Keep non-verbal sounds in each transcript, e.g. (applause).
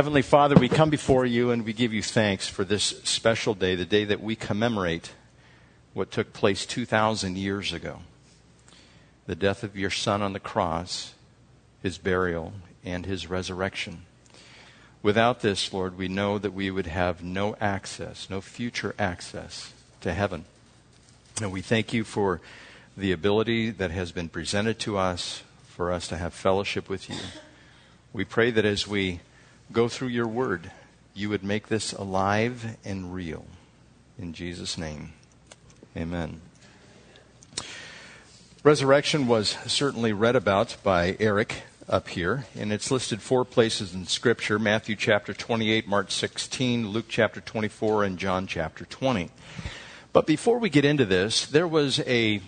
Heavenly Father, we come before you and we give you thanks for this special day, the day that we commemorate what took place 2,000 years ago the death of your Son on the cross, his burial, and his resurrection. Without this, Lord, we know that we would have no access, no future access to heaven. And we thank you for the ability that has been presented to us for us to have fellowship with you. We pray that as we go through your word, you would make this alive and real. In Jesus' name, amen. Resurrection was certainly read about by Eric up here, and it's listed four places in Scripture Matthew chapter 28, Mark 16, Luke chapter 24, and John chapter 20. But before we get into this, there was a,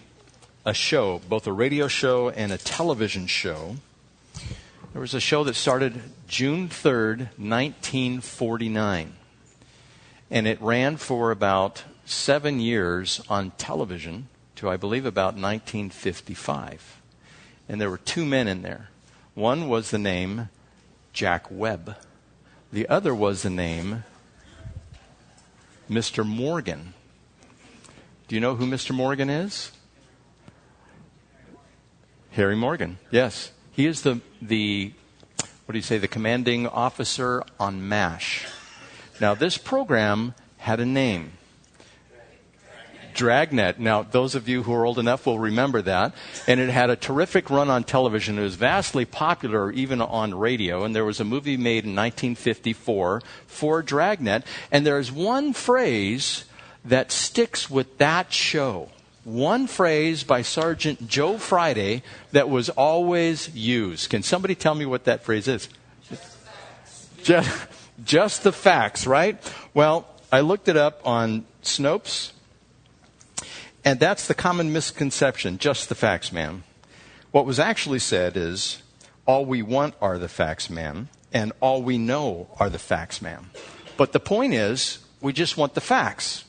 a show, both a radio show and a television show. There was a show that started June 3rd, 1949. And it ran for about seven years on television to, I believe, about 1955. And there were two men in there. One was the name Jack Webb, the other was the name Mr. Morgan. Do you know who Mr. Morgan is? Harry Morgan, yes. He is the, the what do you say, the commanding officer on MASH. Now, this program had a name. Dragnet. Now, those of you who are old enough will remember that. And it had a terrific run on television. It was vastly popular even on radio. And there was a movie made in 1954 for Dragnet. And there's one phrase that sticks with that show. One phrase by Sergeant Joe Friday that was always used. Can somebody tell me what that phrase is? Just, just the facts, right? Well, I looked it up on Snopes, and that's the common misconception just the facts, ma'am. What was actually said is, all we want are the facts, ma'am, and all we know are the facts, ma'am. But the point is, we just want the facts.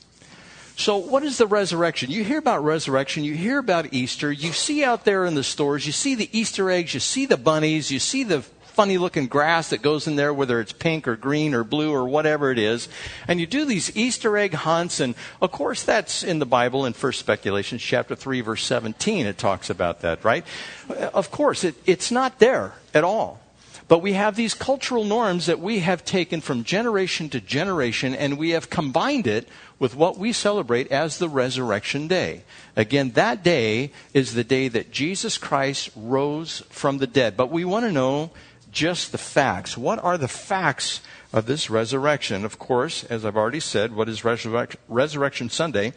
So, what is the resurrection? You hear about resurrection, you hear about Easter, you see out there in the stores, you see the Easter eggs, you see the bunnies, you see the funny looking grass that goes in there, whether it's pink or green or blue or whatever it is. And you do these Easter egg hunts, and of course, that's in the Bible in First Speculations, chapter 3, verse 17. It talks about that, right? Of course, it, it's not there at all. But we have these cultural norms that we have taken from generation to generation, and we have combined it with what we celebrate as the resurrection day. Again, that day is the day that Jesus Christ rose from the dead. But we want to know just the facts. What are the facts of this resurrection? Of course, as I've already said, what is Resurrec- Resurrection Sunday?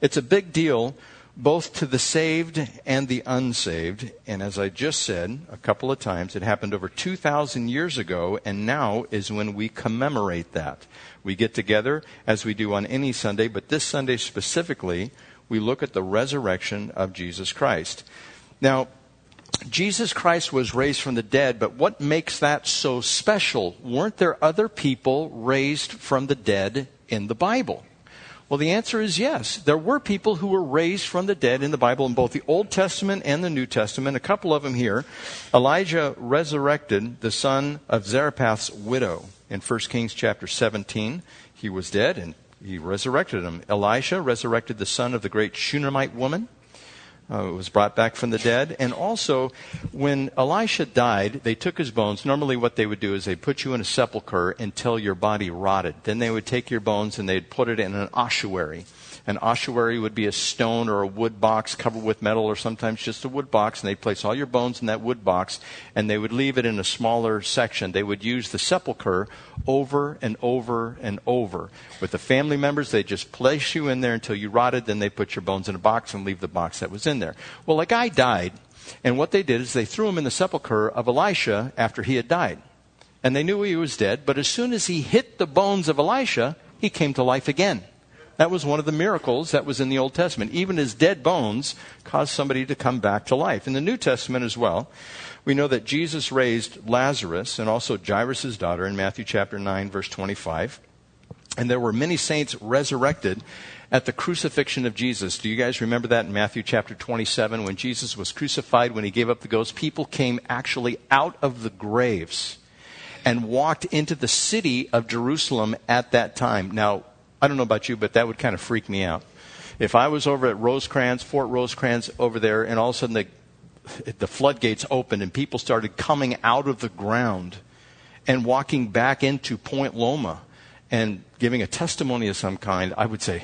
It's a big deal both to the saved and the unsaved. And as I just said a couple of times, it happened over 2,000 years ago, and now is when we commemorate that. We get together as we do on any Sunday, but this Sunday specifically, we look at the resurrection of Jesus Christ. Now, Jesus Christ was raised from the dead, but what makes that so special? Weren't there other people raised from the dead in the Bible? Well, the answer is yes. There were people who were raised from the dead in the Bible in both the Old Testament and the New Testament. A couple of them here. Elijah resurrected the son of Zarephath's widow in 1 Kings chapter 17. He was dead and he resurrected him. Elisha resurrected the son of the great Shunammite woman uh, was brought back from the dead. And also, when Elisha died, they took his bones. Normally, what they would do is they put you in a sepulcher until your body rotted. Then they would take your bones and they'd put it in an ossuary. An ossuary would be a stone or a wood box covered with metal, or sometimes just a wood box, and they'd place all your bones in that wood box, and they would leave it in a smaller section. They would use the sepulcher over and over and over. With the family members, they just place you in there until you rotted, then they put your bones in a box and leave the box that was in there. Well, a guy died, and what they did is they threw him in the sepulcher of Elisha after he had died. And they knew he was dead, but as soon as he hit the bones of Elisha, he came to life again. That was one of the miracles that was in the Old Testament. Even his dead bones caused somebody to come back to life. In the New Testament as well, we know that Jesus raised Lazarus and also Jairus' daughter in Matthew chapter 9, verse 25. And there were many saints resurrected at the crucifixion of Jesus. Do you guys remember that in Matthew chapter 27 when Jesus was crucified, when he gave up the ghost? People came actually out of the graves and walked into the city of Jerusalem at that time. Now, I don't know about you, but that would kind of freak me out. If I was over at Rosecrans, Fort Rosecrans over there, and all of a sudden the, the floodgates opened and people started coming out of the ground and walking back into Point Loma and giving a testimony of some kind, I would say,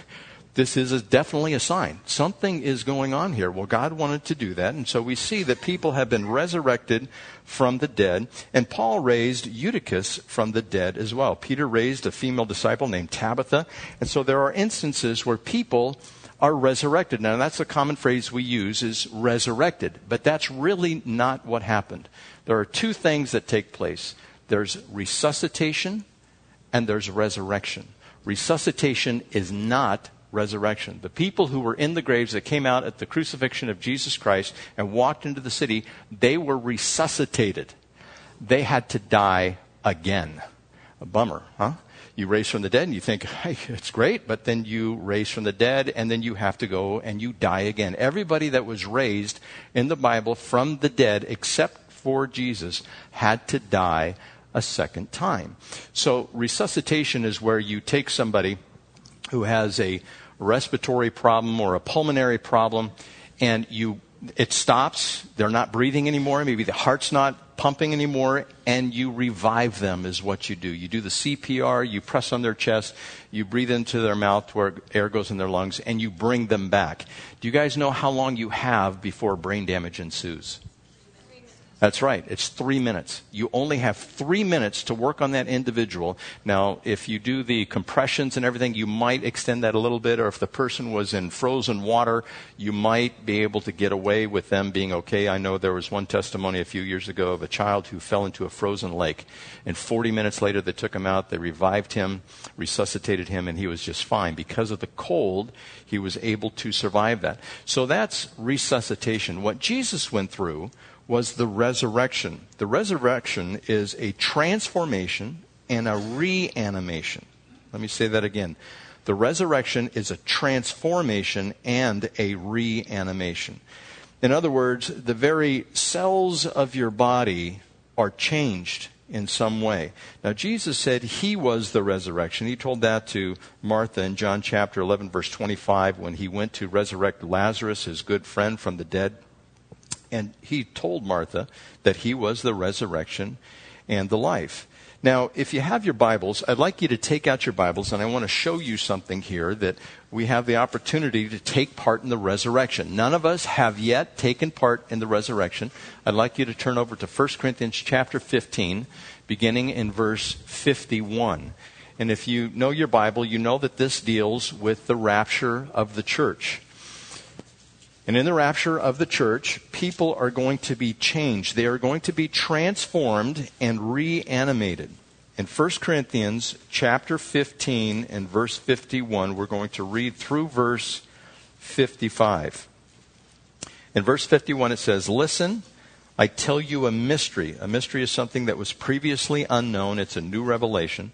this is a, definitely a sign. Something is going on here. Well, God wanted to do that. And so we see that people have been resurrected from the dead. And Paul raised Eutychus from the dead as well. Peter raised a female disciple named Tabitha. And so there are instances where people are resurrected. Now, that's a common phrase we use is resurrected. But that's really not what happened. There are two things that take place. There's resuscitation and there's resurrection. Resuscitation is not resurrection. The people who were in the graves that came out at the crucifixion of Jesus Christ and walked into the city, they were resuscitated. They had to die again. A bummer, huh? You raise from the dead and you think, hey, it's great, but then you raise from the dead and then you have to go and you die again. Everybody that was raised in the Bible from the dead, except for Jesus, had to die a second time. So resuscitation is where you take somebody who has a respiratory problem or a pulmonary problem and you it stops they're not breathing anymore maybe the heart's not pumping anymore and you revive them is what you do. You do the cpr you press on their chest you breathe into their mouth where air goes in their lungs and you bring them back. Do you guys know how long you have before brain damage ensues that's right. It's three minutes. You only have three minutes to work on that individual. Now, if you do the compressions and everything, you might extend that a little bit, or if the person was in frozen water, you might be able to get away with them being okay. I know there was one testimony a few years ago of a child who fell into a frozen lake, and 40 minutes later they took him out, they revived him, resuscitated him, and he was just fine. Because of the cold, he was able to survive that. So that's resuscitation. What Jesus went through was the resurrection. The resurrection is a transformation and a reanimation. Let me say that again. The resurrection is a transformation and a reanimation. In other words, the very cells of your body are changed in some way. Now, Jesus said he was the resurrection. He told that to Martha in John chapter 11, verse 25, when he went to resurrect Lazarus, his good friend from the dead. And he told Martha that he was the resurrection and the life. Now, if you have your Bibles, I'd like you to take out your Bibles, and I want to show you something here that we have the opportunity to take part in the resurrection. None of us have yet taken part in the resurrection. I'd like you to turn over to 1 Corinthians chapter 15, beginning in verse 51. And if you know your Bible, you know that this deals with the rapture of the church. And in the rapture of the church, people are going to be changed. They are going to be transformed and reanimated. In 1 Corinthians chapter 15 and verse 51, we're going to read through verse 55. In verse 51, it says, Listen, I tell you a mystery. A mystery is something that was previously unknown, it's a new revelation.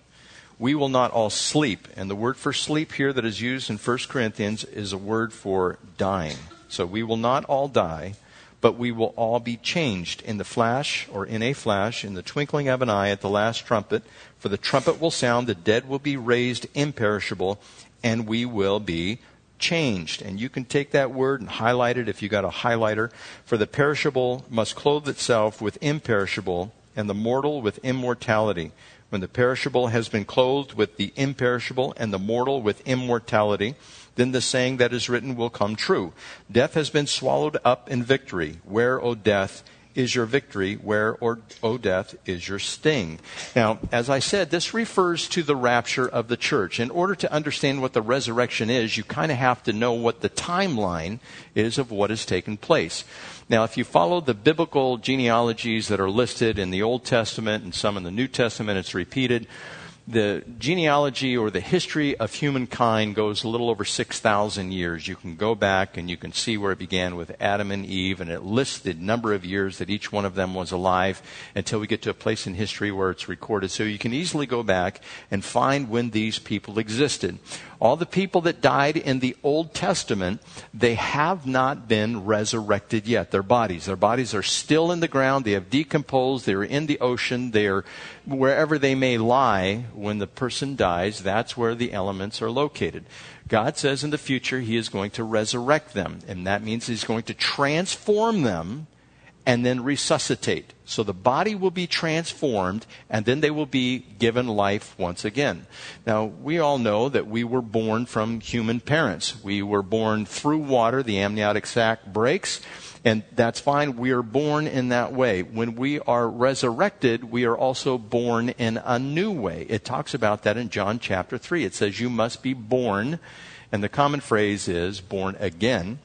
We will not all sleep. And the word for sleep here that is used in 1 Corinthians is a word for dying. So we will not all die, but we will all be changed in the flash or in a flash, in the twinkling of an eye at the last trumpet. For the trumpet will sound, the dead will be raised imperishable, and we will be changed. And you can take that word and highlight it if you got a highlighter. For the perishable must clothe itself with imperishable, and the mortal with immortality. When the perishable has been clothed with the imperishable, and the mortal with immortality, then the saying that is written will come true. Death has been swallowed up in victory. Where, O death, is your victory? Where, O death, is your sting? Now, as I said, this refers to the rapture of the church. In order to understand what the resurrection is, you kind of have to know what the timeline is of what has taken place. Now, if you follow the biblical genealogies that are listed in the Old Testament and some in the New Testament, it's repeated the genealogy or the history of humankind goes a little over 6,000 years. You can go back and you can see where it began with Adam and Eve, and it lists the number of years that each one of them was alive until we get to a place in history where it's recorded. So you can easily go back and find when these people existed. All the people that died in the Old Testament, they have not been resurrected yet. Their bodies, their bodies are still in the ground. They have decomposed. They're in the ocean. They're wherever they may lie when the person dies, that's where the elements are located. God says in the future he is going to resurrect them, and that means he's going to transform them and then resuscitate. So the body will be transformed and then they will be given life once again. Now, we all know that we were born from human parents. We were born through water, the amniotic sac breaks, and that's fine. We are born in that way. When we are resurrected, we are also born in a new way. It talks about that in John chapter 3. It says, You must be born, and the common phrase is born again.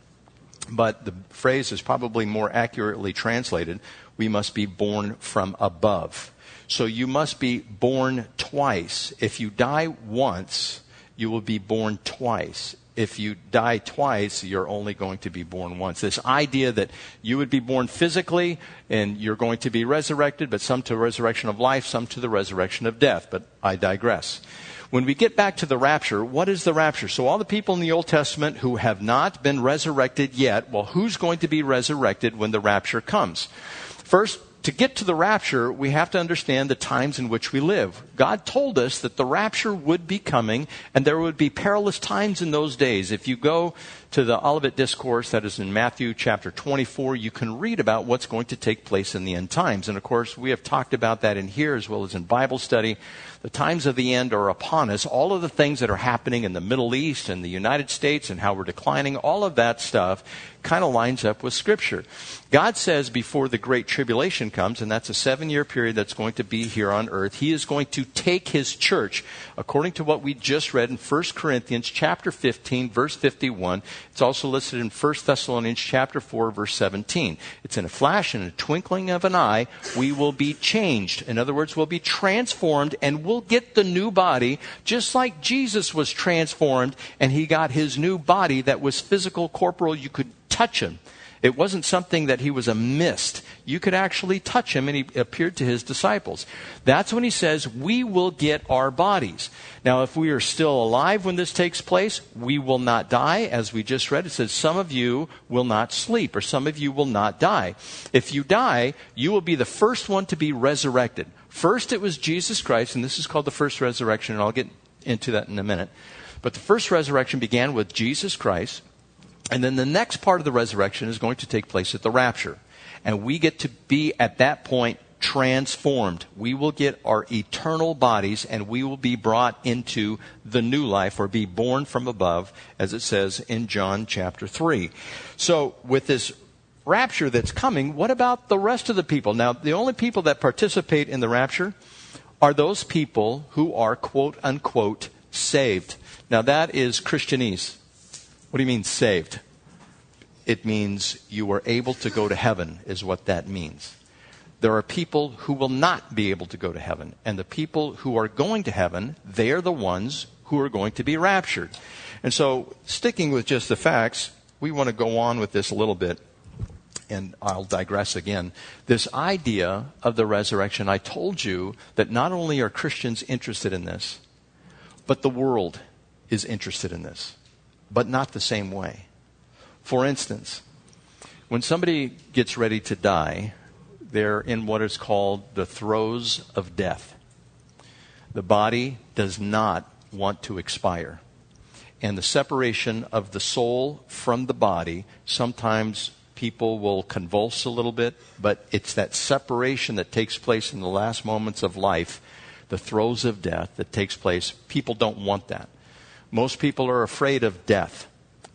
But the phrase is probably more accurately translated we must be born from above. So you must be born twice. If you die once, you will be born twice if you die twice, you're only going to be born once. This idea that you would be born physically and you're going to be resurrected, but some to resurrection of life, some to the resurrection of death. But I digress. When we get back to the rapture, what is the rapture? So, all the people in the Old Testament who have not been resurrected yet, well, who's going to be resurrected when the rapture comes? First, to get to the rapture, we have to understand the times in which we live. God told us that the rapture would be coming and there would be perilous times in those days. If you go to the Olivet Discourse that is in Matthew chapter 24, you can read about what's going to take place in the end times. And of course, we have talked about that in here as well as in Bible study. The times of the end are upon us. All of the things that are happening in the Middle East and the United States and how we're declining, all of that stuff kind of lines up with Scripture. God says before the Great Tribulation comes, and that's a seven year period that's going to be here on earth, He is going to take His church, according to what we just read in 1 Corinthians chapter 15, verse 51. It's also listed in 1 Thessalonians chapter 4, verse 17. It's in a flash, in a twinkling of an eye, we will be changed. In other words, we'll be transformed and we'll get the new body, just like Jesus was transformed and He got His new body that was physical, corporal. You could touch him. It wasn't something that he was a mist. You could actually touch him, and he appeared to his disciples. That's when he says, We will get our bodies. Now, if we are still alive when this takes place, we will not die. As we just read, it says, Some of you will not sleep, or some of you will not die. If you die, you will be the first one to be resurrected. First, it was Jesus Christ, and this is called the first resurrection, and I'll get into that in a minute. But the first resurrection began with Jesus Christ and then the next part of the resurrection is going to take place at the rapture. And we get to be at that point transformed. We will get our eternal bodies and we will be brought into the new life or be born from above, as it says in John chapter 3. So, with this rapture that's coming, what about the rest of the people? Now, the only people that participate in the rapture are those people who are quote unquote saved. Now, that is Christianese. What do you mean saved? It means you were able to go to heaven, is what that means. There are people who will not be able to go to heaven. And the people who are going to heaven, they are the ones who are going to be raptured. And so, sticking with just the facts, we want to go on with this a little bit. And I'll digress again. This idea of the resurrection, I told you that not only are Christians interested in this, but the world is interested in this but not the same way. For instance, when somebody gets ready to die, they're in what is called the throes of death. The body does not want to expire. And the separation of the soul from the body, sometimes people will convulse a little bit, but it's that separation that takes place in the last moments of life, the throes of death that takes place. People don't want that. Most people are afraid of death.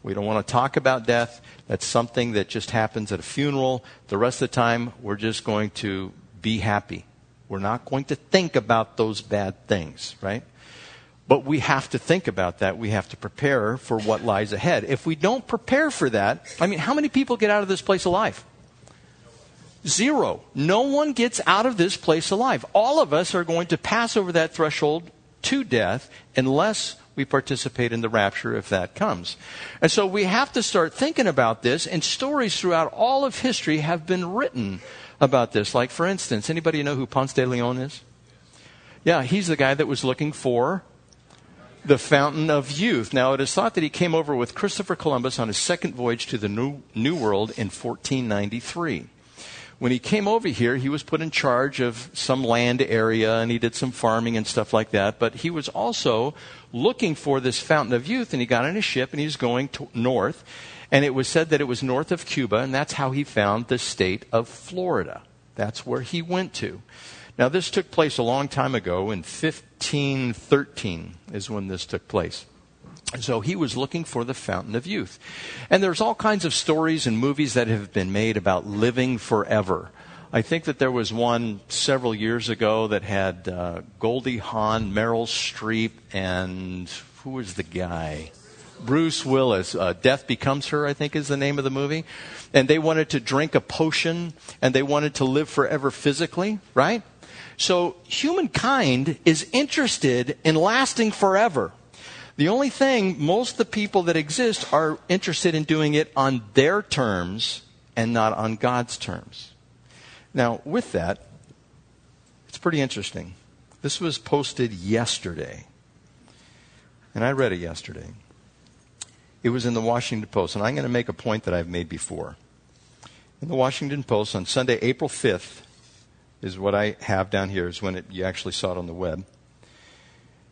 We don't want to talk about death. That's something that just happens at a funeral. The rest of the time, we're just going to be happy. We're not going to think about those bad things, right? But we have to think about that. We have to prepare for what lies ahead. If we don't prepare for that, I mean, how many people get out of this place alive? Zero. No one gets out of this place alive. All of us are going to pass over that threshold to death unless we participate in the rapture if that comes. And so we have to start thinking about this, and stories throughout all of history have been written about this. Like, for instance, anybody know who Ponce de Leon is? Yeah, he's the guy that was looking for the fountain of youth. Now, it is thought that he came over with Christopher Columbus on his second voyage to the New, New World in 1493 when he came over here, he was put in charge of some land area and he did some farming and stuff like that. But he was also looking for this fountain of youth and he got on a ship and he was going north. And it was said that it was north of Cuba and that's how he found the state of Florida. That's where he went to. Now, this took place a long time ago in 1513 is when this took place. So he was looking for the fountain of youth. And there's all kinds of stories and movies that have been made about living forever. I think that there was one several years ago that had uh, Goldie Hawn, Meryl Streep, and who was the guy? Bruce Willis. Uh, Death Becomes Her, I think is the name of the movie. And they wanted to drink a potion and they wanted to live forever physically, right? So humankind is interested in lasting forever. The only thing, most of the people that exist are interested in doing it on their terms and not on God's terms. Now, with that, it's pretty interesting. This was posted yesterday, and I read it yesterday. It was in the Washington Post, and I'm going to make a point that I've made before. In the Washington Post on Sunday, April 5th, is what I have down here, is when it, you actually saw it on the web.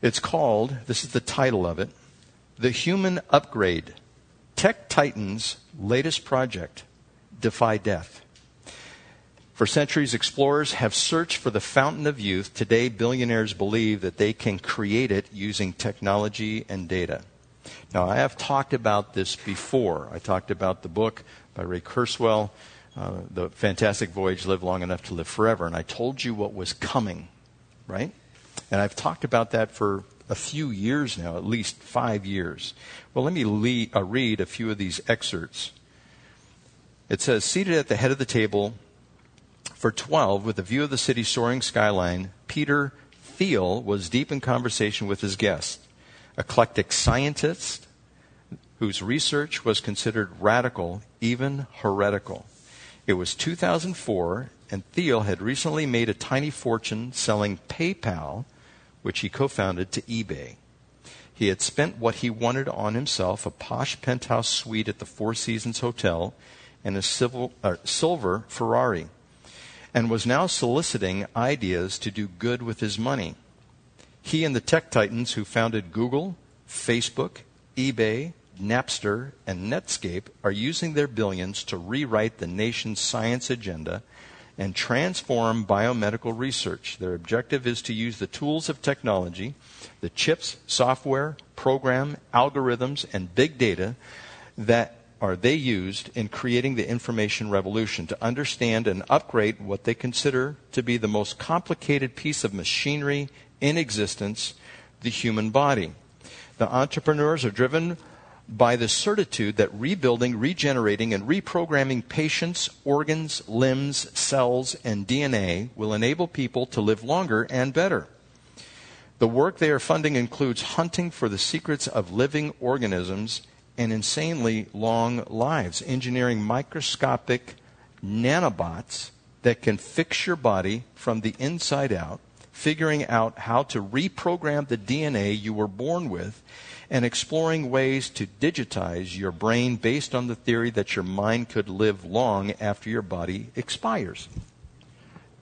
It's called, this is the title of it, The Human Upgrade Tech Titans' Latest Project Defy Death. For centuries, explorers have searched for the fountain of youth. Today, billionaires believe that they can create it using technology and data. Now, I have talked about this before. I talked about the book by Ray Kurzweil, uh, The Fantastic Voyage Live Long Enough to Live Forever, and I told you what was coming, right? And I've talked about that for a few years now, at least five years. Well, let me uh, read a few of these excerpts. It says, Seated at the head of the table for 12 with a view of the city's soaring skyline, Peter Thiel was deep in conversation with his guest, eclectic scientist whose research was considered radical, even heretical. It was 2004, and Thiel had recently made a tiny fortune selling PayPal which he co founded, to eBay. He had spent what he wanted on himself a posh penthouse suite at the Four Seasons Hotel and a civil, uh, silver Ferrari, and was now soliciting ideas to do good with his money. He and the tech titans who founded Google, Facebook, eBay, Napster, and Netscape are using their billions to rewrite the nation's science agenda and transform biomedical research. Their objective is to use the tools of technology, the chips, software, program, algorithms, and big data that are they used in creating the information revolution to understand and upgrade what they consider to be the most complicated piece of machinery in existence, the human body. The entrepreneurs are driven by the certitude that rebuilding, regenerating, and reprogramming patients, organs, limbs, cells, and DNA will enable people to live longer and better. The work they are funding includes hunting for the secrets of living organisms and insanely long lives, engineering microscopic nanobots that can fix your body from the inside out, figuring out how to reprogram the DNA you were born with and exploring ways to digitize your brain based on the theory that your mind could live long after your body expires.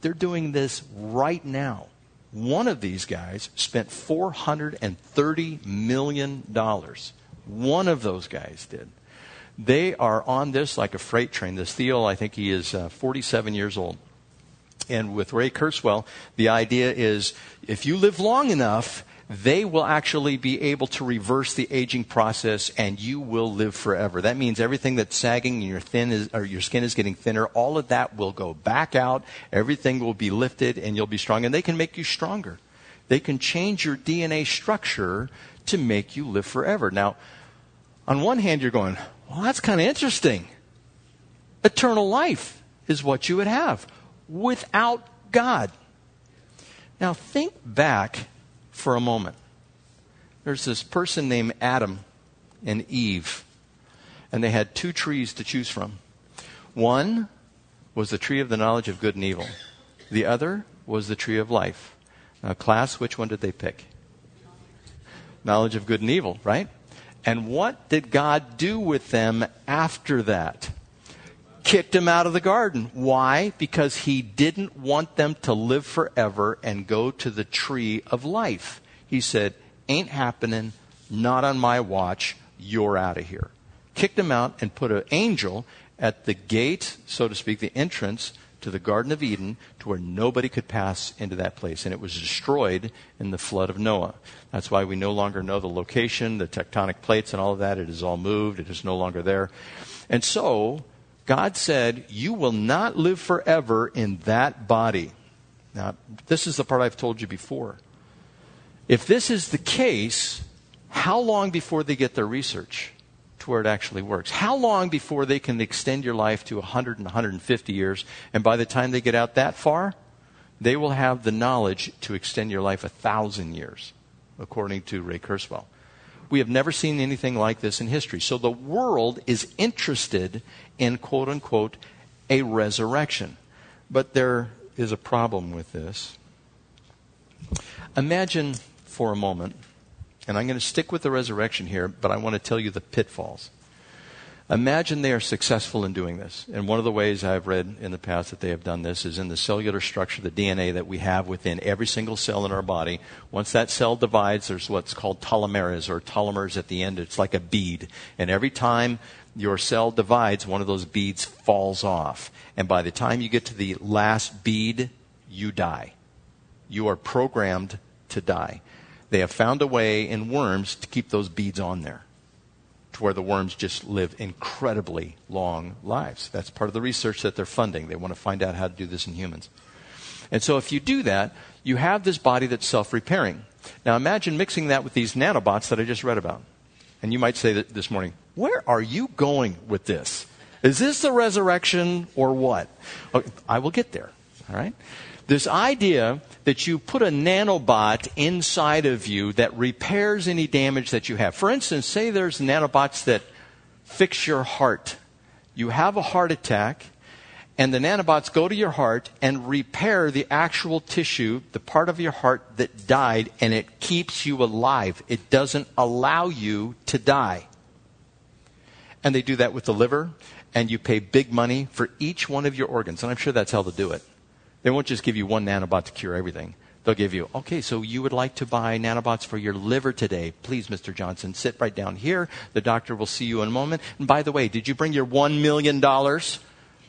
They're doing this right now. One of these guys spent $430 million. One of those guys did. They are on this like a freight train. This Thiel, I think he is uh, 47 years old. And with Ray Kurzweil, the idea is if you live long enough, they will actually be able to reverse the aging process and you will live forever. That means everything that's sagging and your thin is, or your skin is getting thinner, all of that will go back out. Everything will be lifted and you'll be strong. And they can make you stronger. They can change your DNA structure to make you live forever. Now, on one hand, you're going, well, that's kind of interesting. Eternal life is what you would have without God. Now, think back for a moment. There's this person named Adam and Eve, and they had two trees to choose from. One was the tree of the knowledge of good and evil, the other was the tree of life. Now, class, which one did they pick? Knowledge of good and evil, right? And what did God do with them after that? Kicked him out of the garden. Why? Because he didn't want them to live forever and go to the tree of life. He said, Ain't happening, not on my watch, you're out of here. Kicked him out and put an angel at the gate, so to speak, the entrance to the Garden of Eden to where nobody could pass into that place. And it was destroyed in the flood of Noah. That's why we no longer know the location, the tectonic plates, and all of that. It is all moved, it is no longer there. And so, God said, You will not live forever in that body. Now, this is the part I've told you before. If this is the case, how long before they get their research? to where it actually works. How long before they can extend your life to 100 and 150 years? And by the time they get out that far, they will have the knowledge to extend your life a thousand years, according to Ray Kurzweil. We have never seen anything like this in history. So the world is interested in quote unquote a resurrection. But there is a problem with this. Imagine for a moment and I'm going to stick with the resurrection here, but I want to tell you the pitfalls. Imagine they are successful in doing this. And one of the ways I've read in the past that they have done this is in the cellular structure, the DNA that we have within every single cell in our body. Once that cell divides, there's what's called telomeres or telomers at the end. It's like a bead. And every time your cell divides, one of those beads falls off. And by the time you get to the last bead, you die. You are programmed to die they have found a way in worms to keep those beads on there to where the worms just live incredibly long lives. That's part of the research that they're funding. They want to find out how to do this in humans. And so if you do that, you have this body that's self repairing. Now imagine mixing that with these nanobots that I just read about. And you might say this morning, where are you going with this? Is this the resurrection or what? Okay, I will get there. All right? This idea that you put a nanobot inside of you that repairs any damage that you have. For instance, say there's nanobots that fix your heart. You have a heart attack, and the nanobots go to your heart and repair the actual tissue, the part of your heart that died, and it keeps you alive. It doesn't allow you to die. And they do that with the liver, and you pay big money for each one of your organs. And I'm sure that's how they do it. They won't just give you one nanobot to cure everything. They'll give you, okay, so you would like to buy nanobots for your liver today. Please, Mr. Johnson, sit right down here. The doctor will see you in a moment. And by the way, did you bring your $1 million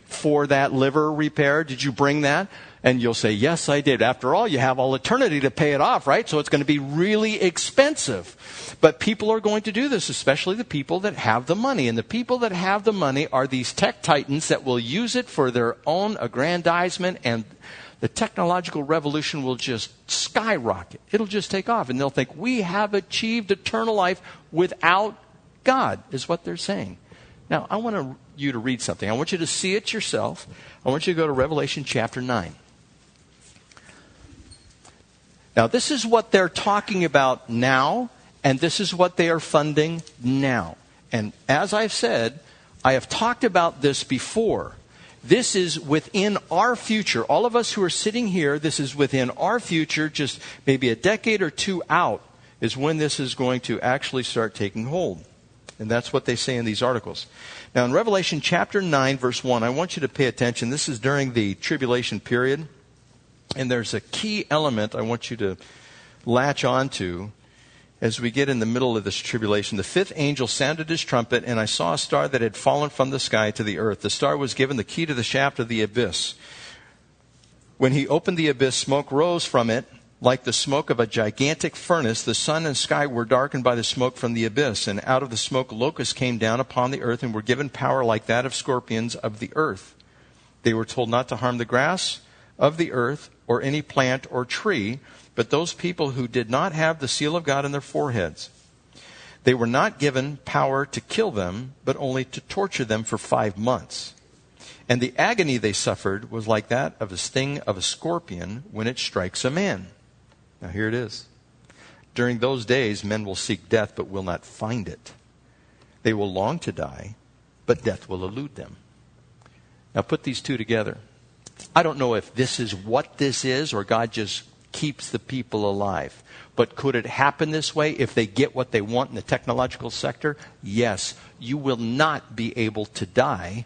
for that liver repair? Did you bring that? And you'll say, yes, I did. After all, you have all eternity to pay it off, right? So it's going to be really expensive. But people are going to do this, especially the people that have the money. And the people that have the money are these tech titans that will use it for their own aggrandizement and the technological revolution will just skyrocket. It'll just take off. And they'll think, we have achieved eternal life without God, is what they're saying. Now, I want to, you to read something. I want you to see it yourself. I want you to go to Revelation chapter 9. Now, this is what they're talking about now, and this is what they are funding now. And as I've said, I have talked about this before. This is within our future. All of us who are sitting here, this is within our future, just maybe a decade or two out, is when this is going to actually start taking hold. And that's what they say in these articles. Now, in Revelation chapter 9, verse 1, I want you to pay attention. This is during the tribulation period. And there's a key element I want you to latch onto as we get in the middle of this tribulation, the fifth angel sounded his trumpet, and I saw a star that had fallen from the sky to the earth. The star was given the key to the shaft of the abyss. When he opened the abyss, smoke rose from it like the smoke of a gigantic furnace. The sun and sky were darkened by the smoke from the abyss, and out of the smoke locusts came down upon the earth and were given power like that of scorpions of the earth. They were told not to harm the grass of the earth or any plant or tree but those people who did not have the seal of God in their foreheads. They were not given power to kill them, but only to torture them for five months. And the agony they suffered was like that of a sting of a scorpion when it strikes a man. Now, here it is. During those days, men will seek death but will not find it. They will long to die, but death will elude them. Now put these two together. I don't know if this is what this is or God just keeps the people alive. But could it happen this way if they get what they want in the technological sector? Yes. You will not be able to die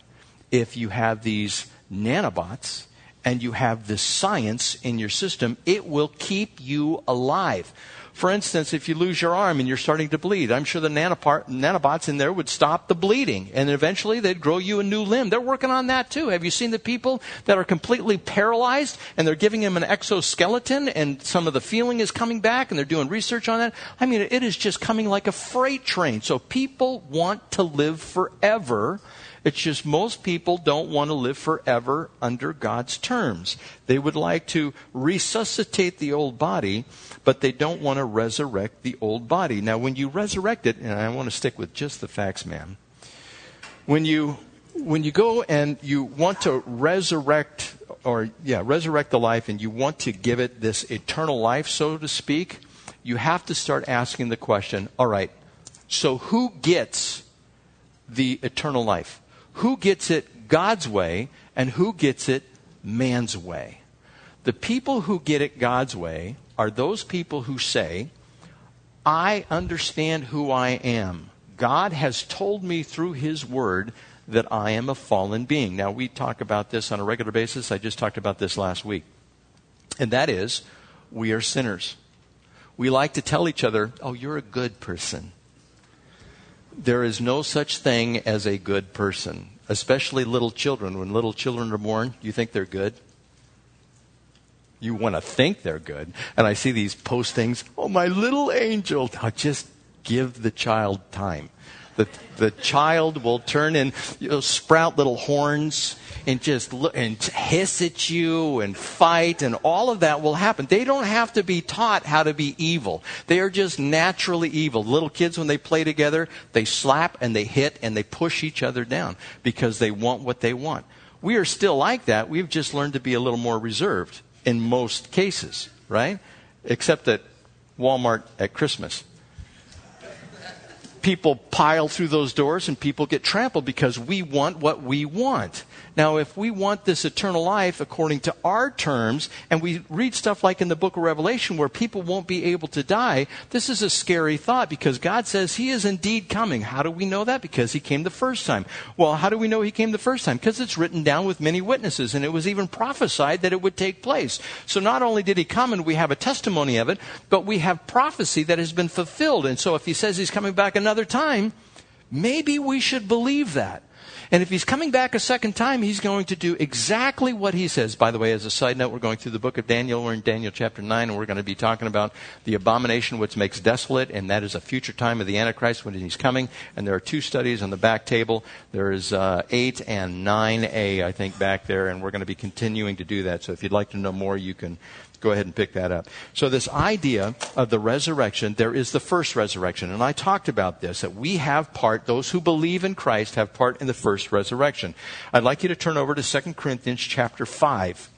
if you have these nanobots and you have this science in your system. It will keep you alive. For instance, if you lose your arm and you're starting to bleed, I'm sure the nanobots in there would stop the bleeding and eventually they'd grow you a new limb. They're working on that too. Have you seen the people that are completely paralyzed and they're giving them an exoskeleton and some of the feeling is coming back and they're doing research on that? I mean, it is just coming like a freight train. So people want to live forever it's just most people don't want to live forever under God's terms. They would like to resuscitate the old body, but they don't want to resurrect the old body. Now, when you resurrect it, and I want to stick with just the facts, ma'am, when you when you go and you want to resurrect or yeah resurrect the life and you want to give it this eternal life so to speak you have to start asking the question all right so who gets the eternal life who gets it God's way and who gets it man's way. The people who get it God's way are those people who say, I understand who I am. God has told me through His Word that I am a fallen being. Now, we talk about this on a regular basis. I just talked about this last week. And that is, we are sinners. We like to tell each other, oh, you're a good person there is no such thing as a good person, especially little children. When little children are born, you think they're good? You want to think they're good. And I see these postings, oh, my little angel. Now just give the child time. The, the child will turn and you know, sprout little horns and just look and hiss at you and fight and all of that will happen. They don't have to be taught how to be evil. They are just naturally evil. Little kids, when they play together, they slap and they hit and they push each other down because they want what they want. We are still like that. We've just learned to be a little more reserved in most cases, right? Except at Walmart at Christmas people pile through those doors and people get trampled because we want what we want. Now, if we want this eternal life according to our terms, and we read stuff like in the book of Revelation where people won't be able to die, this is a scary thought because God says He is indeed coming. How do we know that? Because He came the first time. Well, how do we know He came the first time? Because it's written down with many witnesses, and it was even prophesied that it would take place. So not only did He come and we have a testimony of it, but we have prophecy that has been fulfilled. And so if He says He's coming back another time, maybe we should believe that. And if he's coming back a second time, he's going to do exactly what he says. By the way, as a side note, we're going through the book of Daniel. We're in Daniel chapter 9, and we're going to be talking about the abomination which makes desolate, and that is a future time of the Antichrist when he's coming. And there are two studies on the back table. There is uh, 8 and 9a, I think, back there, and we're going to be continuing to do that. So if you'd like to know more, you can go ahead and pick that up. So, this idea of the resurrection, there is the first resurrection. And I talked about this, that we have part, those who believe in Christ have part in the first resurrection. I'd like you to turn over to 2 Corinthians chapter 5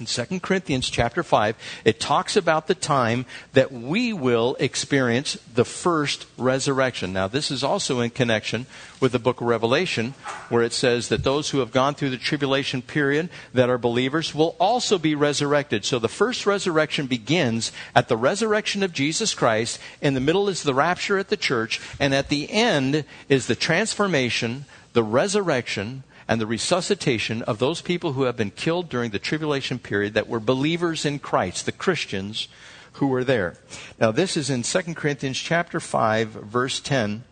in 2 Corinthians chapter 5, it talks about the time that we will experience the first resurrection. Now, this is also in connection with the book of Revelation, where it says that those who have gone through the tribulation period that are believers will also be resurrected. So the first resurrection begins at the resurrection of Jesus Christ. In the middle is the rapture at the church, and at the end is the transformation, the resurrection, and the resuscitation of those people who have been killed during the tribulation period that were believers in Christ, the Christians who were there. Now this is in 2 Corinthians chapter 5 verse 10.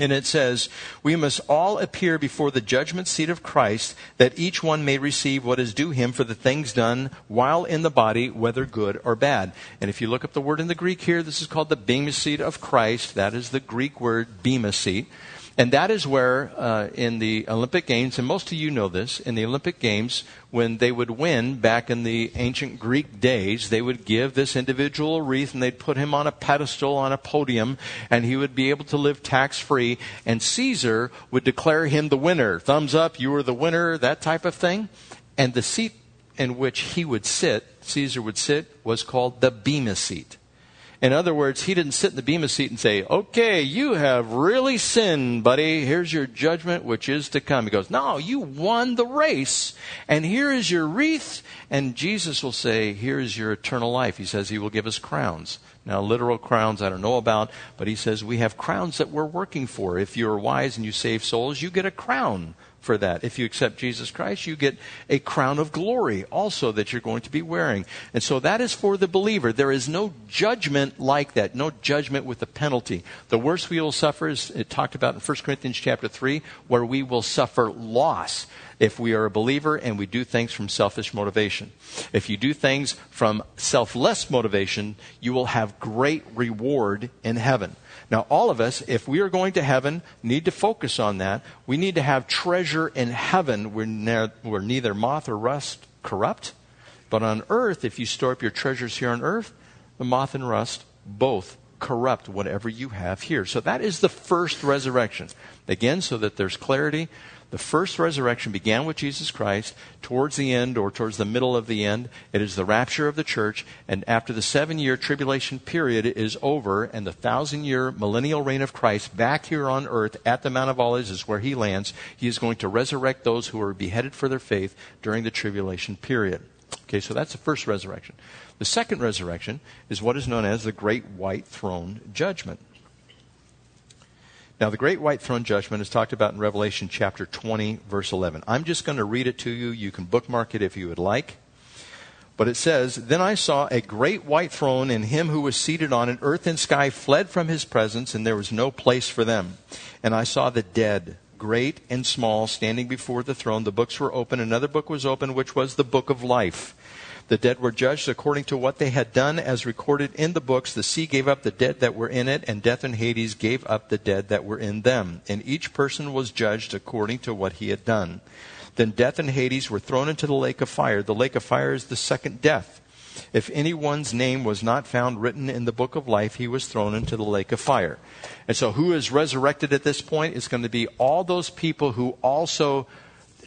And it says, We must all appear before the judgment seat of Christ, that each one may receive what is due him for the things done while in the body, whether good or bad. And if you look up the word in the Greek here, this is called the bema seat of Christ. That is the Greek word bema seat. And that is where, uh, in the Olympic Games, and most of you know this, in the Olympic Games, when they would win back in the ancient Greek days, they would give this individual a wreath and they'd put him on a pedestal on a podium and he would be able to live tax free. And Caesar would declare him the winner. Thumbs up, you were the winner, that type of thing. And the seat in which he would sit, Caesar would sit, was called the Bema seat. In other words, he didn't sit in the Bema seat and say, okay, you have really sinned, buddy. Here's your judgment, which is to come. He goes, no, you won the race, and here is your wreath. And Jesus will say, here is your eternal life. He says he will give us crowns. Now, literal crowns I don't know about, but he says we have crowns that we're working for. If you're wise and you save souls, you get a crown for that. If you accept Jesus Christ, you get a crown of glory also that you're going to be wearing. And so that is for the believer. There is no judgment like that, no judgment with a penalty. The worst we will suffer is it talked about in 1 Corinthians chapter 3, where we will suffer loss if we are a believer and we do things from selfish motivation. If you do things from selfless motivation, you will have great reward in heaven. Now, all of us, if we are going to heaven, need to focus on that. We need to have treasure in heaven where, ne- where neither moth or rust corrupt. But on earth, if you store up your treasures here on earth, the moth and rust both corrupt whatever you have here. So that is the first resurrection. Again, so that there's clarity, the first resurrection began with Jesus Christ. Towards the end, or towards the middle of the end, it is the rapture of the church. And after the seven year tribulation period is over, and the thousand year millennial reign of Christ back here on earth at the Mount of Olives is where he lands, he is going to resurrect those who were beheaded for their faith during the tribulation period. Okay, so that's the first resurrection. The second resurrection is what is known as the Great White Throne Judgment. Now, the great white throne judgment is talked about in Revelation chapter 20, verse 11. I'm just going to read it to you. You can bookmark it if you would like. But it says, Then I saw a great white throne, and him who was seated on it. Earth and sky fled from his presence, and there was no place for them. And I saw the dead, great and small, standing before the throne. The books were open. Another book was open, which was the book of life. The dead were judged according to what they had done, as recorded in the books. The sea gave up the dead that were in it, and death and Hades gave up the dead that were in them. And each person was judged according to what he had done. Then death and Hades were thrown into the lake of fire. The lake of fire is the second death. If anyone's name was not found written in the book of life, he was thrown into the lake of fire. And so, who is resurrected at this point is going to be all those people who also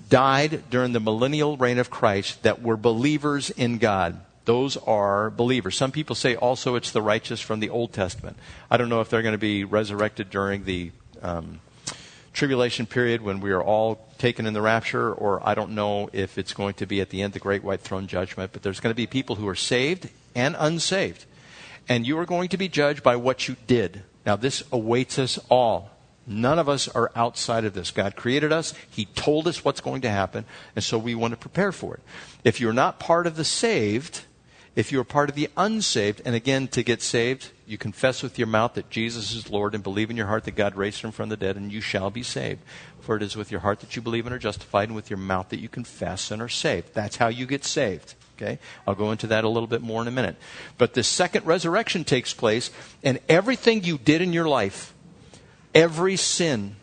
died during the millennial reign of Christ that were believers in God. Those are believers. Some people say also it's the righteous from the Old Testament. I don't know if they're going to be resurrected during the um, tribulation period when we are all taken in the rapture, or I don't know if it's going to be at the end the great white throne judgment, but there's going to be people who are saved and unsaved. And you are going to be judged by what you did. Now, this awaits us all. None of us are outside of this. God created us. He told us what's going to happen, and so we want to prepare for it. If you're not part of the saved, if you're part of the unsaved, and again, to get saved, you confess with your mouth that Jesus is Lord and believe in your heart that God raised him from the dead, and you shall be saved. For it is with your heart that you believe and are justified, and with your mouth that you confess and are saved. That's how you get saved. Okay? I'll go into that a little bit more in a minute. But the second resurrection takes place, and everything you did in your life, every sin,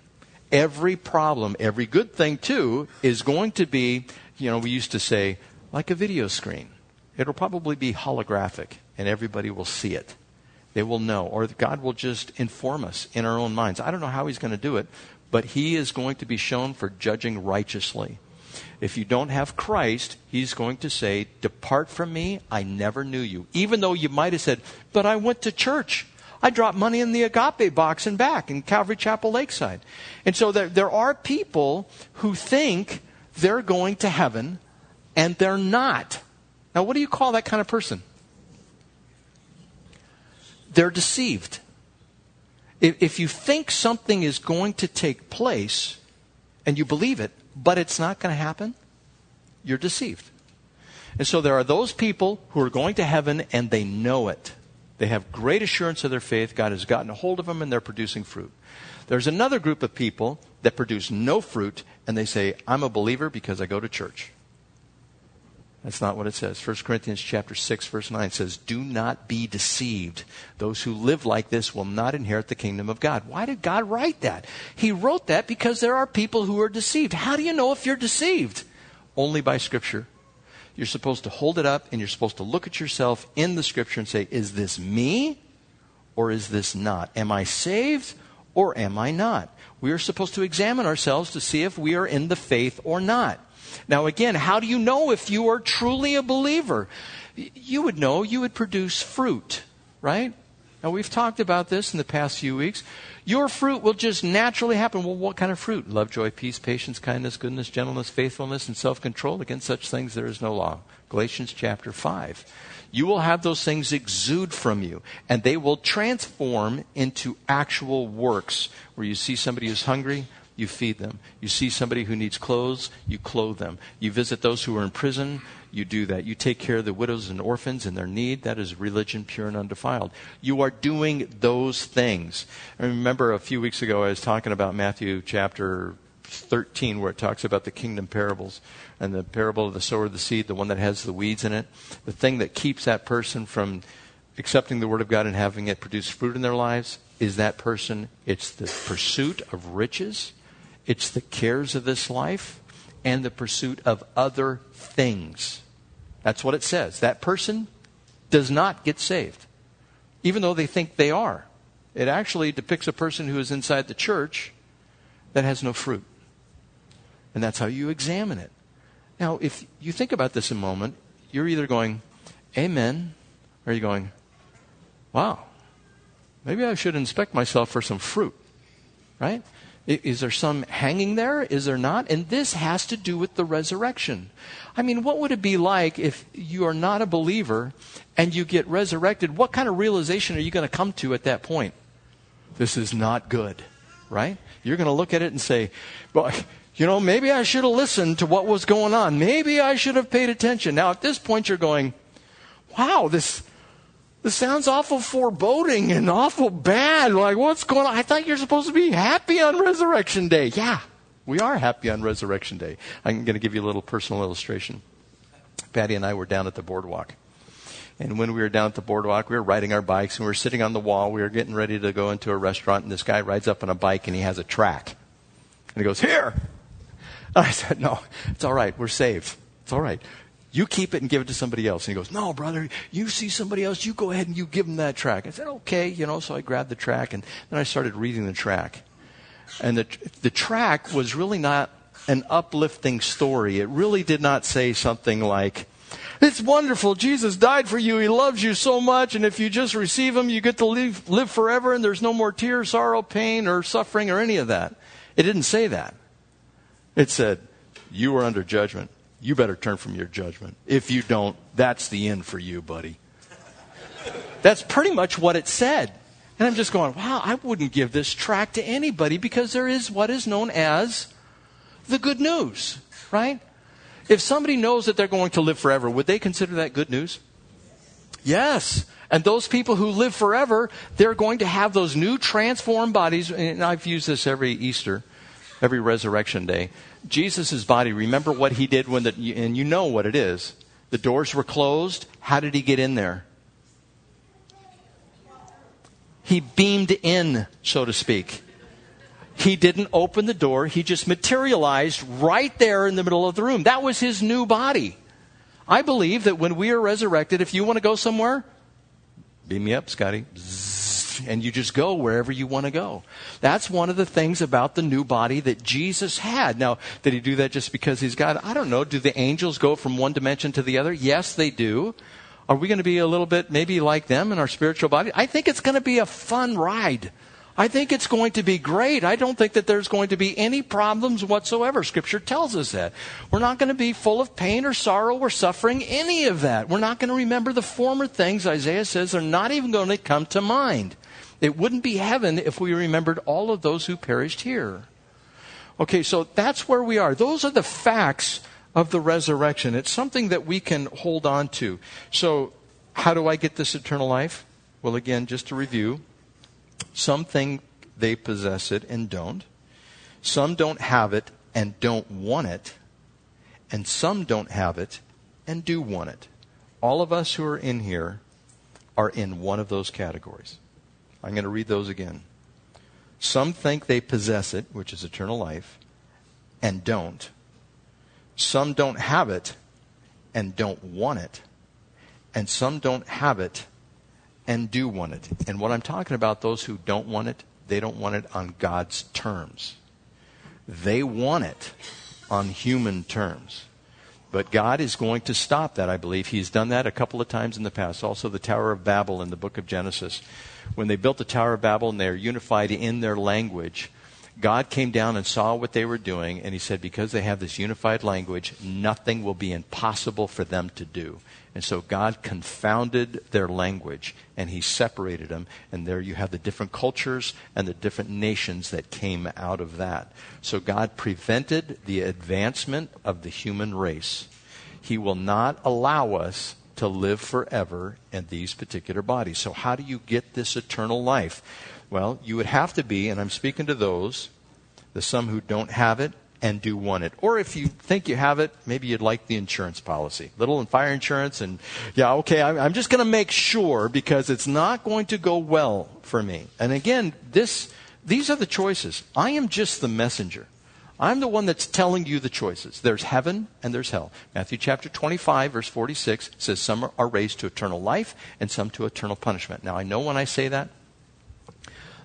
every problem, every good thing too, is going to be, you know, we used to say, like a video screen. It'll probably be holographic and everybody will see it. They will know. Or God will just inform us in our own minds. I don't know how He's going to do it, but He is going to be shown for judging righteously. If you don't have Christ, He's going to say, Depart from me, I never knew you. Even though you might have said, But I went to church. I dropped money in the agape box and back in Calvary Chapel Lakeside. And so there, there are people who think they're going to heaven and they're not. Now, what do you call that kind of person? They're deceived. If, if you think something is going to take place and you believe it, but it's not going to happen, you're deceived. And so there are those people who are going to heaven and they know it. They have great assurance of their faith. God has gotten a hold of them and they're producing fruit. There's another group of people that produce no fruit and they say, I'm a believer because I go to church. That's not what it says. 1 Corinthians chapter 6 verse 9 says, "Do not be deceived. Those who live like this will not inherit the kingdom of God." Why did God write that? He wrote that because there are people who are deceived. How do you know if you're deceived? Only by scripture you're supposed to hold it up and you're supposed to look at yourself in the scripture and say, is this me or is this not? Am I saved or am I not? We are supposed to examine ourselves to see if we are in the faith or not. Now, again, how do you know if you are truly a believer? You would know, you would produce fruit, right? Now, we've talked about this in the past few weeks. Your fruit will just naturally happen. Well, what kind of fruit? Love, joy, peace, patience, kindness, goodness, gentleness, faithfulness, and self control. Against such things there is no law. Galatians chapter 5. You will have those things exude from you, and they will transform into actual works where you see somebody who's hungry, you feed them. You see somebody who needs clothes, you clothe them. You visit those who are in prison, you do that. You take care of the widows and orphans and their need. That is religion pure and undefiled. You are doing those things. I remember a few weeks ago I was talking about Matthew chapter 13 where it talks about the kingdom parables and the parable of the sower of the seed, the one that has the weeds in it. The thing that keeps that person from accepting the word of God and having it produce fruit in their lives is that person. It's the pursuit of riches. It's the cares of this life and the pursuit of other things. That's what it says. That person does not get saved, even though they think they are. It actually depicts a person who is inside the church that has no fruit. And that's how you examine it. Now, if you think about this a moment, you're either going, Amen, or you're going, Wow, maybe I should inspect myself for some fruit, right? Is there some hanging there? Is there not? And this has to do with the resurrection. I mean, what would it be like if you are not a believer and you get resurrected? What kind of realization are you going to come to at that point? This is not good, right? You're going to look at it and say, well, you know, maybe I should have listened to what was going on. Maybe I should have paid attention. Now, at this point, you're going, wow, this, this sounds awful foreboding and awful bad. Like, what's going on? I thought you're supposed to be happy on Resurrection Day. Yeah, we are happy on Resurrection Day. I'm going to give you a little personal illustration. Patty and I were down at the boardwalk. And when we were down at the boardwalk, we were riding our bikes and we were sitting on the wall. We were getting ready to go into a restaurant, and this guy rides up on a bike and he has a track. And he goes, Here! And I said, No, it's all right. We're saved. It's all right. You keep it and give it to somebody else. And he goes, No, brother, you see somebody else, you go ahead and you give them that track. I said, Okay, you know, so I grabbed the track and then I started reading the track. And the, the track was really not an uplifting story. It really did not say something like, it's wonderful. Jesus died for you. He loves you so much. And if you just receive Him, you get to live, live forever and there's no more tears, sorrow, pain, or suffering, or any of that. It didn't say that. It said, You are under judgment you better turn from your judgment. If you don't, that's the end for you, buddy. That's pretty much what it said. And I'm just going, wow, I wouldn't give this track to anybody because there is what is known as the good news, right? If somebody knows that they're going to live forever, would they consider that good news? Yes. And those people who live forever, they're going to have those new transformed bodies. And I've used this every Easter, every resurrection day. Jesus' body, remember what he did when the, and you know what it is. The doors were closed. How did he get in there? He beamed in, so to speak. He didn't open the door. He just materialized right there in the middle of the room. That was his new body. I believe that when we are resurrected, if you want to go somewhere, beam me up, Scotty. Zzz and you just go wherever you want to go. That's one of the things about the new body that Jesus had. Now, did he do that just because he's God? I don't know. Do the angels go from one dimension to the other? Yes, they do. Are we going to be a little bit maybe like them in our spiritual body? I think it's going to be a fun ride. I think it's going to be great. I don't think that there's going to be any problems whatsoever. Scripture tells us that. We're not going to be full of pain or sorrow or suffering, any of that. We're not going to remember the former things. Isaiah says they're not even going to come to mind. It wouldn't be heaven if we remembered all of those who perished here. Okay, so that's where we are. Those are the facts of the resurrection. It's something that we can hold on to. So, how do I get this eternal life? Well, again, just to review, some think they possess it and don't. Some don't have it and don't want it. And some don't have it and do want it. All of us who are in here are in one of those categories. I'm going to read those again. Some think they possess it, which is eternal life, and don't. Some don't have it and don't want it. And some don't have it and do want it. And what I'm talking about, those who don't want it, they don't want it on God's terms. They want it on human terms. But God is going to stop that, I believe. He's done that a couple of times in the past. Also, the Tower of Babel in the book of Genesis. When they built the Tower of Babel and they're unified in their language, God came down and saw what they were doing, and He said, because they have this unified language, nothing will be impossible for them to do. And so God confounded their language and he separated them. And there you have the different cultures and the different nations that came out of that. So God prevented the advancement of the human race. He will not allow us to live forever in these particular bodies. So, how do you get this eternal life? Well, you would have to be, and I'm speaking to those, the some who don't have it and do want it. Or if you think you have it, maybe you'd like the insurance policy. Little and fire insurance, and yeah, okay, I'm just going to make sure because it's not going to go well for me. And again, this, these are the choices. I am just the messenger. I'm the one that's telling you the choices. There's heaven and there's hell. Matthew chapter 25, verse 46 says, Some are raised to eternal life and some to eternal punishment. Now, I know when I say that,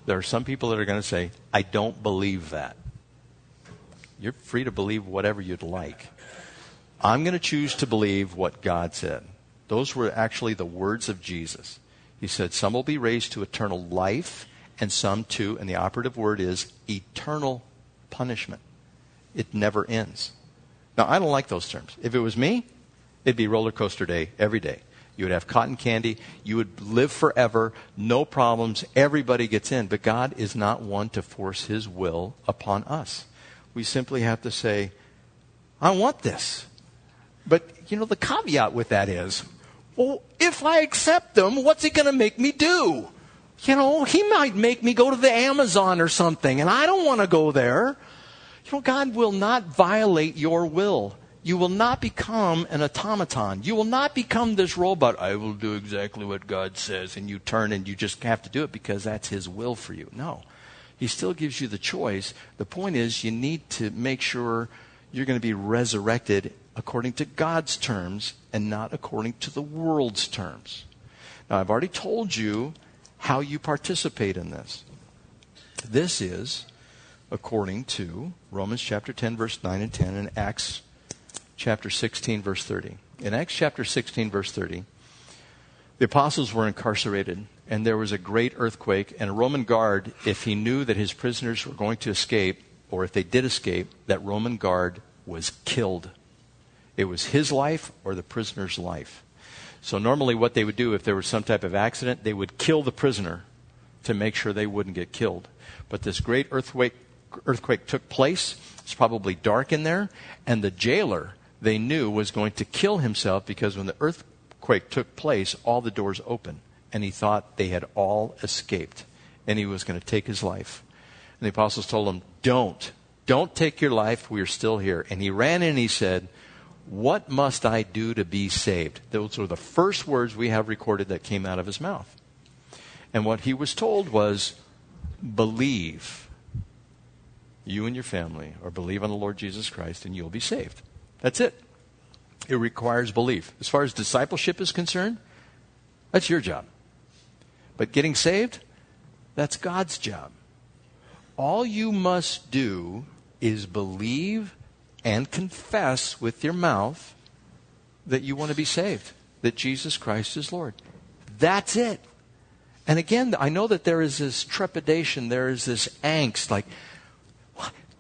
there are some people that are going to say, I don't believe that. You're free to believe whatever you'd like. I'm going to choose to believe what God said. Those were actually the words of Jesus. He said, Some will be raised to eternal life, and some to, and the operative word is eternal punishment. It never ends. Now, I don't like those terms. If it was me, it'd be roller coaster day every day. You would have cotton candy. You would live forever, no problems. Everybody gets in. But God is not one to force his will upon us. We simply have to say, I want this. But, you know, the caveat with that is, well, if I accept them, what's he going to make me do? You know, he might make me go to the Amazon or something, and I don't want to go there. You know, God will not violate your will. You will not become an automaton. You will not become this robot. I will do exactly what God says, and you turn and you just have to do it because that's His will for you. No. He still gives you the choice. The point is, you need to make sure you're going to be resurrected according to God's terms and not according to the world's terms. Now, I've already told you how you participate in this. This is according to Romans chapter 10, verse 9 and 10, and Acts chapter 16, verse 30. In Acts chapter 16, verse 30, the apostles were incarcerated and there was a great earthquake, and a Roman guard, if he knew that his prisoners were going to escape, or if they did escape, that Roman guard was killed. It was his life or the prisoner's life. So normally what they would do if there was some type of accident, they would kill the prisoner to make sure they wouldn't get killed. But this great earthquake earthquake took place. It's probably dark in there, and the jailer they knew was going to kill himself because when the earthquake took place, all the doors opened and he thought they had all escaped and he was going to take his life. And the apostles told him, Don't. Don't take your life. We are still here. And he ran in and he said, What must I do to be saved? Those were the first words we have recorded that came out of his mouth. And what he was told was, Believe, you and your family, or believe on the Lord Jesus Christ, and you'll be saved. That's it. It requires belief. As far as discipleship is concerned, that's your job. But getting saved, that's God's job. All you must do is believe and confess with your mouth that you want to be saved, that Jesus Christ is Lord. That's it. And again, I know that there is this trepidation, there is this angst like,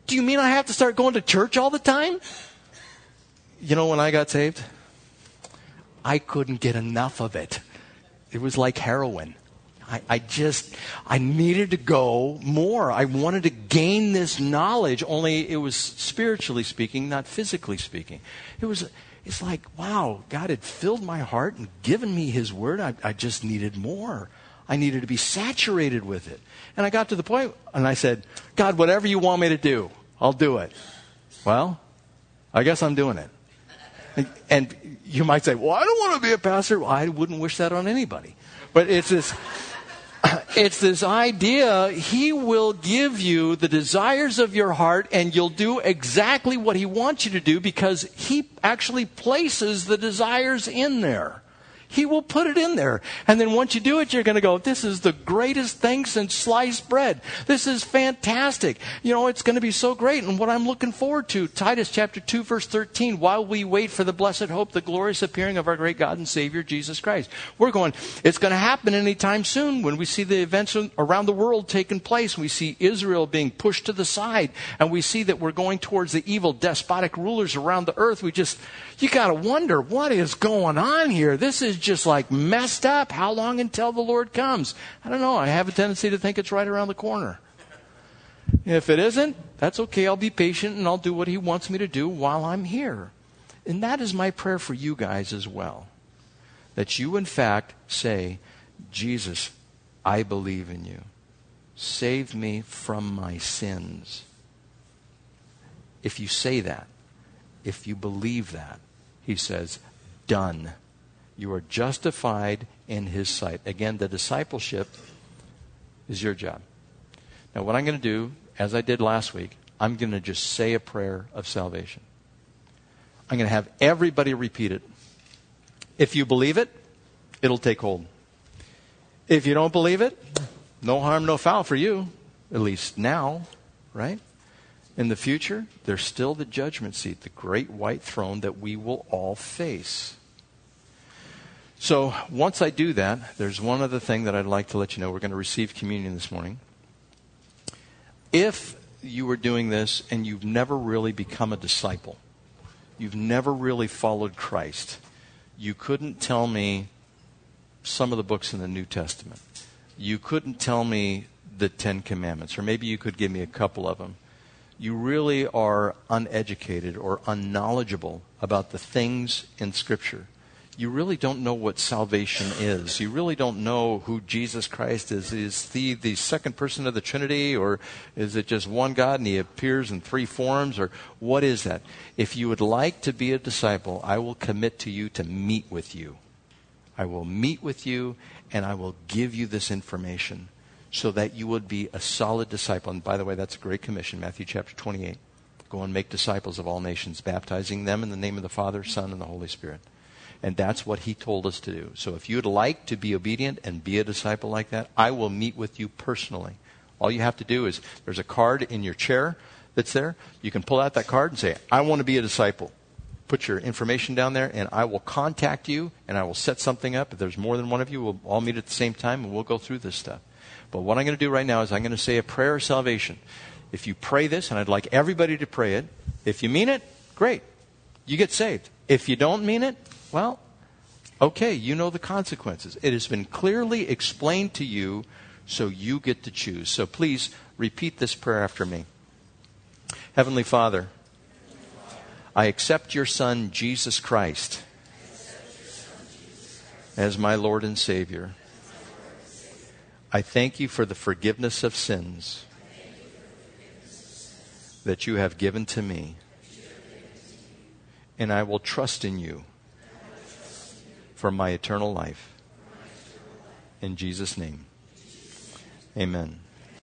do you mean I have to start going to church all the time? You know, when I got saved, I couldn't get enough of it. It was like heroin. I, I, just, I needed to go more. I wanted to gain this knowledge, only it was spiritually speaking, not physically speaking. It was, it's like, wow, God had filled my heart and given me His Word. I, I just needed more. I needed to be saturated with it. And I got to the point, and I said, God, whatever you want me to do, I'll do it. Well, I guess I'm doing it. And, you might say, well, I don't want to be a pastor. Well, I wouldn't wish that on anybody. But it's this (coughs) it's this idea he will give you the desires of your heart and you'll do exactly what he wants you to do because he actually places the desires in there. He will put it in there. And then once you do it, you're going to go, this is the greatest thing since sliced bread. This is fantastic. You know, it's going to be so great. And what I'm looking forward to, Titus chapter 2, verse 13, while we wait for the blessed hope, the glorious appearing of our great God and Savior, Jesus Christ. We're going, it's going to happen anytime soon when we see the events around the world taking place. We see Israel being pushed to the side, and we see that we're going towards the evil, despotic rulers around the earth. We just, you got to wonder, what is going on here? This is just like messed up. How long until the Lord comes? I don't know. I have a tendency to think it's right around the corner. If it isn't, that's okay. I'll be patient and I'll do what He wants me to do while I'm here. And that is my prayer for you guys as well. That you, in fact, say, Jesus, I believe in you. Save me from my sins. If you say that, if you believe that, he says, done. You are justified in his sight. Again, the discipleship is your job. Now, what I'm going to do, as I did last week, I'm going to just say a prayer of salvation. I'm going to have everybody repeat it. If you believe it, it'll take hold. If you don't believe it, no harm, no foul for you, at least now, right? In the future, there's still the judgment seat, the great white throne that we will all face. So once I do that, there's one other thing that I'd like to let you know. We're going to receive communion this morning. If you were doing this and you've never really become a disciple, you've never really followed Christ, you couldn't tell me some of the books in the New Testament. You couldn't tell me the Ten Commandments, or maybe you could give me a couple of them you really are uneducated or unknowledgeable about the things in Scripture. You really don't know what salvation is. You really don't know who Jesus Christ is. Is he the second person of the Trinity, or is it just one God and he appears in three forms, or what is that? If you would like to be a disciple, I will commit to you to meet with you. I will meet with you and I will give you this information so that you would be a solid disciple. And by the way, that's a great commission, Matthew chapter 28. Go and make disciples of all nations, baptizing them in the name of the Father, Son, and the Holy Spirit. And that's what he told us to do. So if you'd like to be obedient and be a disciple like that, I will meet with you personally. All you have to do is there's a card in your chair that's there. You can pull out that card and say, I want to be a disciple. Put your information down there, and I will contact you, and I will set something up. If there's more than one of you, we'll all meet at the same time, and we'll go through this stuff. But what I'm going to do right now is I'm going to say a prayer of salvation. If you pray this, and I'd like everybody to pray it, if you mean it, great. You get saved. If you don't mean it, well, okay, you know the consequences. It has been clearly explained to you, so you get to choose. So please repeat this prayer after me. Heavenly Father, I accept your Son, Jesus Christ, as my Lord and Savior. I thank you for the forgiveness of sins that you have given to me. And I will trust in you for my eternal life. In Jesus' name, amen.